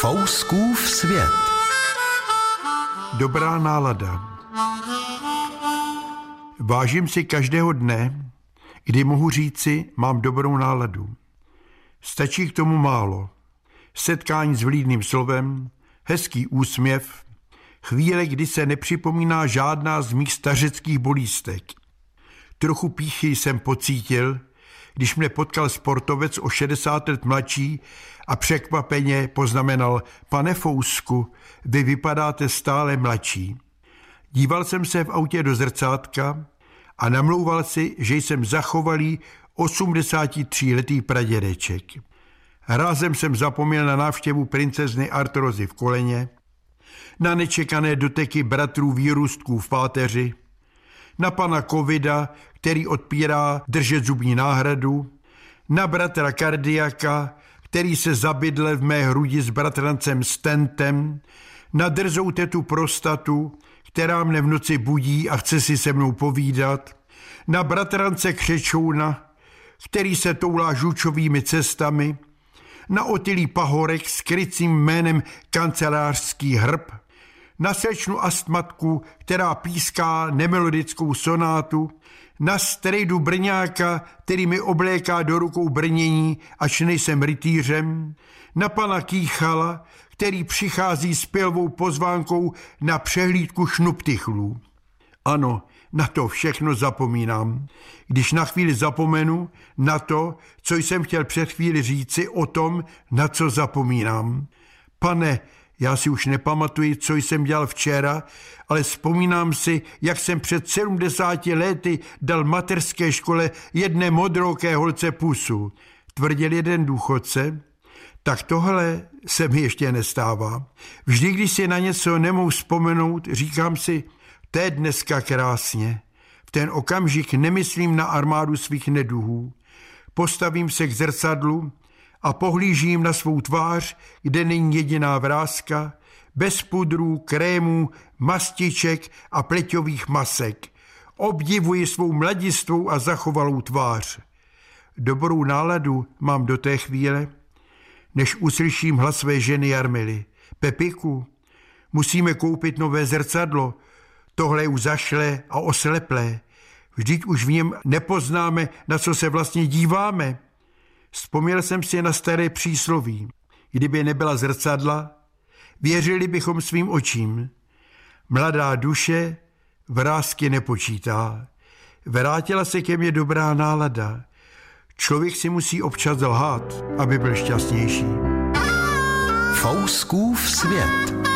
Fouskův svět. Dobrá nálada. Vážím si každého dne, kdy mohu říci, mám dobrou náladu. Stačí k tomu málo. Setkání s vlídným slovem, hezký úsměv, chvíle, kdy se nepřipomíná žádná z mých stařeckých bolístek. Trochu píchy jsem pocítil, když mě potkal sportovec o 60 let mladší a překvapeně poznamenal, pane Fousku, vy vypadáte stále mladší. Díval jsem se v autě do zrcátka a namlouval si, že jsem zachovalý 83-letý pradědeček. Rázem jsem zapomněl na návštěvu princezny Artrozy v koleně, na nečekané doteky bratrů výrůstků v páteři, na pana Covida, který odpírá držet zubní náhradu, na bratra Kardiaka, který se zabydle v mé hrudi s bratrancem Stentem, na drzou tetu prostatu, která mne v noci budí a chce si se mnou povídat, na bratrance Křečouna, který se toulá žučovými cestami, na otilý pahorek s krycím jménem kancelářský hrb, na slečnu astmatku, která píská nemelodickou sonátu, na strejdu Brňáka, který mi obléká do rukou brnění, až nejsem rytířem, na pana Kýchala, který přichází s pilvou pozvánkou na přehlídku šnuptychlů. Ano, na to všechno zapomínám. Když na chvíli zapomenu na to, co jsem chtěl před chvíli říci o tom, na co zapomínám. Pane, já si už nepamatuji, co jsem dělal včera, ale vzpomínám si, jak jsem před 70 lety dal materské škole jedné modrouké holce pusu. Tvrdil jeden důchodce, tak tohle se mi ještě nestává. Vždy, když si na něco nemohu vzpomenout, říkám si, to je dneska krásně. V ten okamžik nemyslím na armádu svých neduhů. Postavím se k zrcadlu a pohlížím na svou tvář, kde není jediná vrázka, bez pudrů, krémů, mastiček a pleťových masek. Obdivuji svou mladistvou a zachovalou tvář. Dobrou náladu mám do té chvíle, než uslyším hlas své ženy Jarmily. Pepiku, musíme koupit nové zrcadlo, tohle už zašlé a osleplé. Vždyť už v něm nepoznáme, na co se vlastně díváme. Vzpomněl jsem si na staré přísloví. Kdyby nebyla zrcadla, věřili bychom svým očím. Mladá duše vrázky nepočítá. Vrátila se ke mně dobrá nálada. Člověk si musí občas lhát, aby byl šťastnější. Fouskův svět.